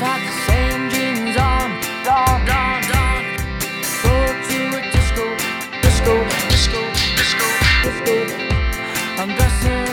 Have the same dreams on, on, on. Go to a disco, disco, disco, disco, disco. I'm dressing.